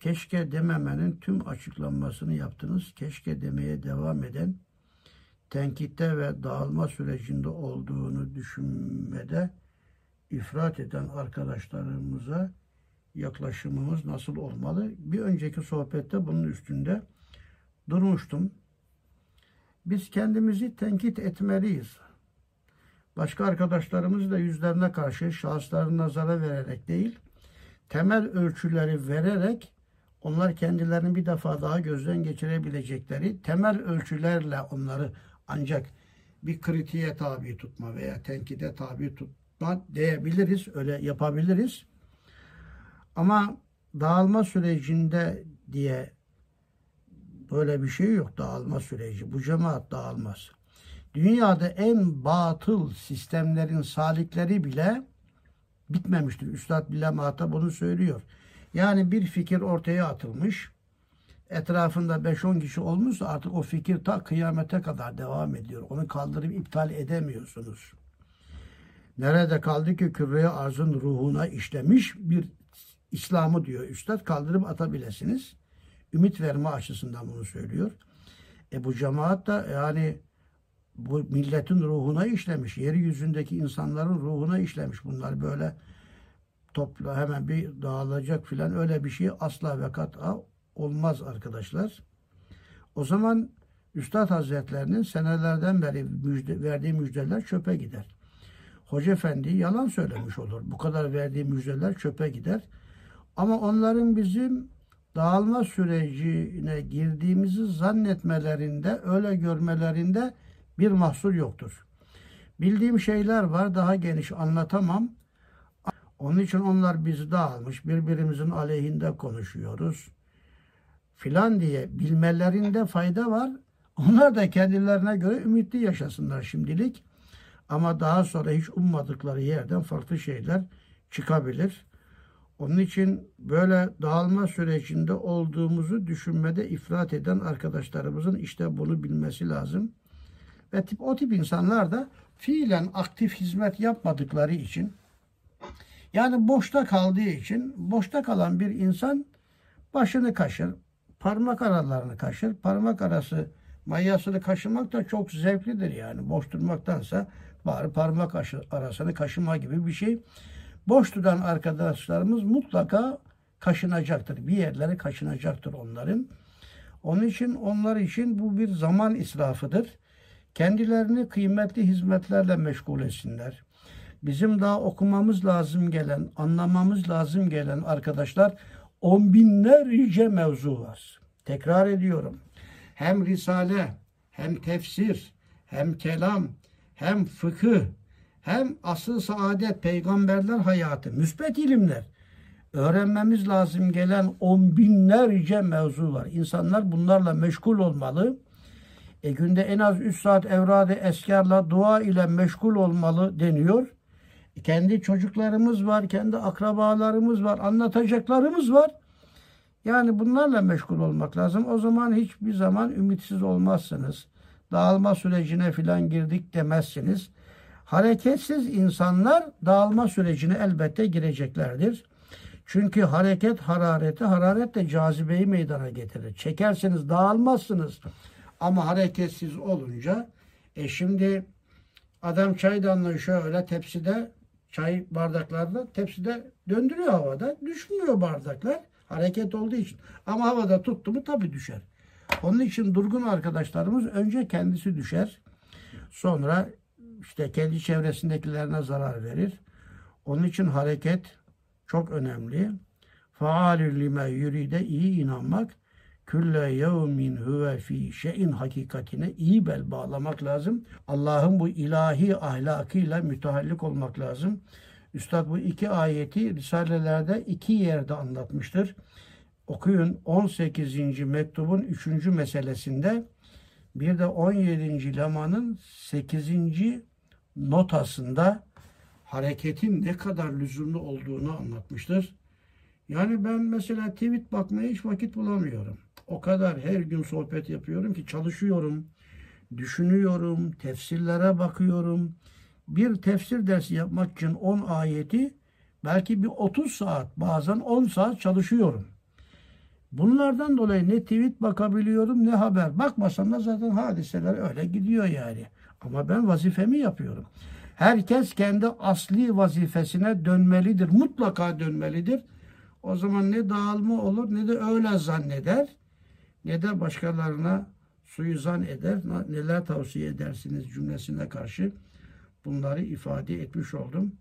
keşke dememenin tüm açıklanmasını yaptınız. Keşke demeye devam eden tenkitte ve dağılma sürecinde olduğunu düşünmede ifrat eden arkadaşlarımıza yaklaşımımız nasıl olmalı? Bir önceki sohbette bunun üstünde durmuştum. Biz kendimizi tenkit etmeliyiz. Başka arkadaşlarımız da yüzlerine karşı şahısların nazara vererek değil, temel ölçüleri vererek onlar kendilerini bir defa daha gözden geçirebilecekleri temel ölçülerle onları ancak bir kritiğe tabi tutma veya tenkide tabi tutma diyebiliriz, öyle yapabiliriz. Ama dağılma sürecinde diye böyle bir şey yok dağılma süreci. Bu cemaat dağılmaz. Dünyada en batıl sistemlerin salikleri bile bitmemiştir. Üstad Bilal Mahta bunu söylüyor. Yani bir fikir ortaya atılmış. Etrafında 5-10 kişi olmuşsa artık o fikir ta kıyamete kadar devam ediyor. Onu kaldırıp iptal edemiyorsunuz. Nerede kaldı ki küreye arzın ruhuna işlemiş bir İslam'ı diyor Üstad kaldırıp atabilirsiniz. Ümit verme açısından bunu söylüyor. E bu cemaat da yani bu milletin ruhuna işlemiş. Yeryüzündeki insanların ruhuna işlemiş. Bunlar böyle topla hemen bir dağılacak filan öyle bir şey asla ve kat'a olmaz arkadaşlar. O zaman Üstad Hazretlerinin senelerden beri müjde, verdiği müjdeler çöpe gider. Hoca Efendi yalan söylemiş olur. Bu kadar verdiği müjdeler çöpe gider. Ama onların bizim dağılma sürecine girdiğimizi zannetmelerinde, öyle görmelerinde bir mahsur yoktur. Bildiğim şeyler var, daha geniş anlatamam. Onun için onlar bizi dağılmış, birbirimizin aleyhinde konuşuyoruz filan diye bilmelerinde fayda var. Onlar da kendilerine göre ümitli yaşasınlar şimdilik. Ama daha sonra hiç ummadıkları yerden farklı şeyler çıkabilir. Onun için böyle dağılma sürecinde olduğumuzu düşünmede ifrat eden arkadaşlarımızın işte bunu bilmesi lazım. Ve tip, o tip insanlar da fiilen aktif hizmet yapmadıkları için yani boşta kaldığı için boşta kalan bir insan başını kaşır, parmak aralarını kaşır. Parmak arası mayasını kaşımak da çok zevklidir yani. Boş durmaktansa bari parmak arasını kaşıma gibi bir şey. Boş duran arkadaşlarımız mutlaka kaşınacaktır. Bir yerlere kaşınacaktır onların. Onun için onlar için bu bir zaman israfıdır. Kendilerini kıymetli hizmetlerle meşgul etsinler. Bizim daha okumamız lazım gelen, anlamamız lazım gelen arkadaşlar on binlerce mevzu var. Tekrar ediyorum. Hem risale, hem tefsir, hem kelam, hem fıkıh, hem asıl saadet peygamberler hayatı, müsbet ilimler. Öğrenmemiz lazım gelen on binlerce mevzu var. İnsanlar bunlarla meşgul olmalı. E günde en az 3 saat evrade eskarla dua ile meşgul olmalı deniyor. Kendi çocuklarımız var, kendi akrabalarımız var, anlatacaklarımız var. Yani bunlarla meşgul olmak lazım. O zaman hiçbir zaman ümitsiz olmazsınız. Dağılma sürecine filan girdik demezsiniz. Hareketsiz insanlar dağılma sürecine elbette gireceklerdir. Çünkü hareket harareti, hararet de cazibeyi meydana getirir. Çekerseniz dağılmazsınız. Ama hareketsiz olunca e şimdi adam çaydanlığı şöyle tepside çay bardaklarda tepside döndürüyor havada. Düşmüyor bardaklar. Hareket olduğu için. Ama havada tuttu mu tabii düşer. Onun için durgun arkadaşlarımız önce kendisi düşer. Sonra işte kendi çevresindekilerine zarar verir. Onun için hareket çok önemli. Faalü lime yüride iyi inanmak. Külle yevmin huve fi şeyin hakikatine iyi bel bağlamak lazım. Allah'ın bu ilahi ahlakıyla mütehallik olmak lazım. Üstad bu iki ayeti Risalelerde iki yerde anlatmıştır. Okuyun 18. mektubun 3. meselesinde bir de 17. lemanın 8. notasında hareketin ne kadar lüzumlu olduğunu anlatmıştır. Yani ben mesela tweet bakmaya hiç vakit bulamıyorum. O kadar her gün sohbet yapıyorum ki çalışıyorum, düşünüyorum, tefsirlere bakıyorum. Bir tefsir dersi yapmak için 10 ayeti belki bir 30 saat bazen 10 saat çalışıyorum. Bunlardan dolayı ne tweet bakabiliyorum ne haber. Bakmasam da zaten hadiseler öyle gidiyor yani. Ama ben vazifemi yapıyorum. Herkes kendi asli vazifesine dönmelidir. Mutlaka dönmelidir. O zaman ne dağılma olur ne de öyle zanneder ne de başkalarına suizan eder. Neler tavsiye edersiniz cümlesine karşı bunları ifade etmiş oldum.